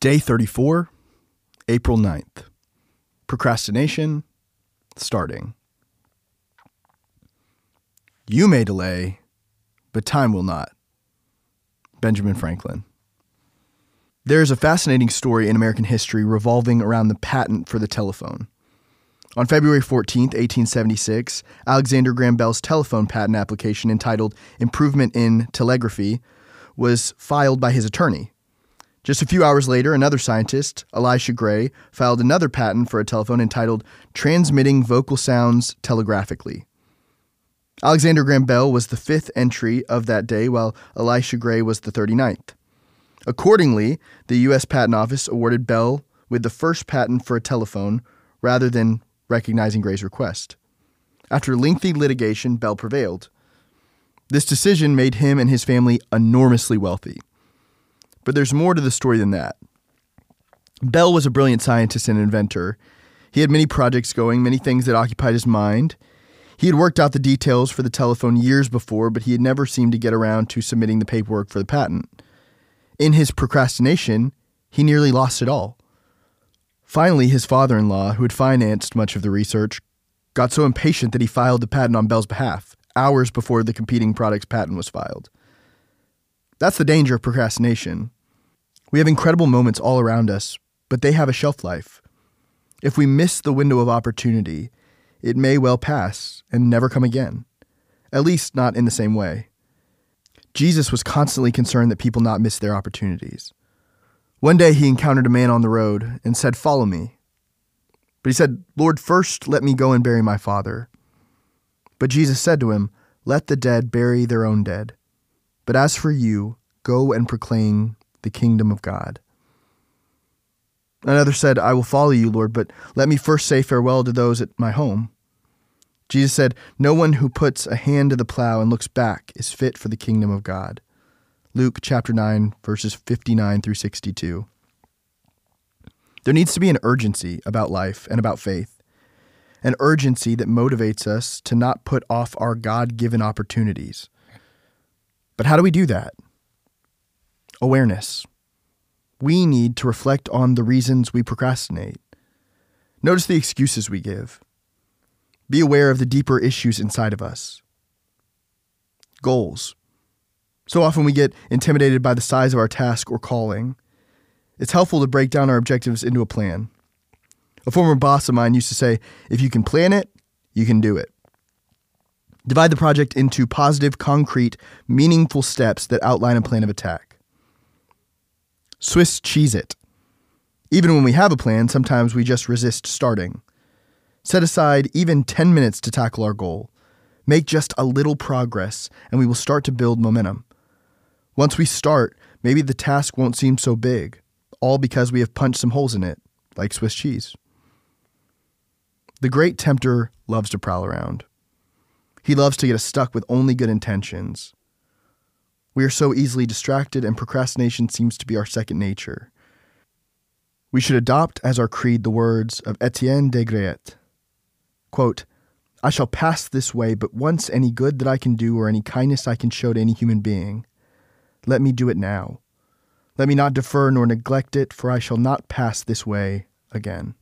Day 34, April 9th. Procrastination starting. You may delay, but time will not. Benjamin Franklin. There is a fascinating story in American history revolving around the patent for the telephone. On February 14, 1876, Alexander Graham Bell's telephone patent application entitled Improvement in Telegraphy was filed by his attorney. Just a few hours later, another scientist, Elisha Gray, filed another patent for a telephone entitled Transmitting Vocal Sounds Telegraphically. Alexander Graham Bell was the fifth entry of that day, while Elisha Gray was the 39th. Accordingly, the U.S. Patent Office awarded Bell with the first patent for a telephone rather than recognizing Gray's request. After lengthy litigation, Bell prevailed. This decision made him and his family enormously wealthy. But there's more to the story than that. Bell was a brilliant scientist and inventor. He had many projects going, many things that occupied his mind. He had worked out the details for the telephone years before, but he had never seemed to get around to submitting the paperwork for the patent. In his procrastination, he nearly lost it all. Finally, his father in law, who had financed much of the research, got so impatient that he filed the patent on Bell's behalf, hours before the competing product's patent was filed. That's the danger of procrastination. We have incredible moments all around us, but they have a shelf life. If we miss the window of opportunity, it may well pass and never come again, at least not in the same way. Jesus was constantly concerned that people not miss their opportunities. One day he encountered a man on the road and said, Follow me. But he said, Lord, first let me go and bury my father. But Jesus said to him, Let the dead bury their own dead. But as for you, go and proclaim the kingdom of God. Another said, I will follow you, Lord, but let me first say farewell to those at my home. Jesus said, No one who puts a hand to the plow and looks back is fit for the kingdom of God. Luke chapter 9, verses 59 through 62. There needs to be an urgency about life and about faith, an urgency that motivates us to not put off our God given opportunities. But how do we do that? Awareness we need to reflect on the reasons we procrastinate. Notice the excuses we give. Be aware of the deeper issues inside of us. Goals. So often we get intimidated by the size of our task or calling. It's helpful to break down our objectives into a plan. A former boss of mine used to say, if you can plan it, you can do it. Divide the project into positive, concrete, meaningful steps that outline a plan of attack. Swiss cheese it. Even when we have a plan, sometimes we just resist starting. Set aside even 10 minutes to tackle our goal. Make just a little progress, and we will start to build momentum. Once we start, maybe the task won't seem so big, all because we have punched some holes in it, like Swiss cheese. The great tempter loves to prowl around. He loves to get us stuck with only good intentions. We are so easily distracted, and procrastination seems to be our second nature. We should adopt as our creed the words of Etienne de Grellet. Quote, I shall pass this way, but once any good that I can do or any kindness I can show to any human being, let me do it now. Let me not defer nor neglect it, for I shall not pass this way again.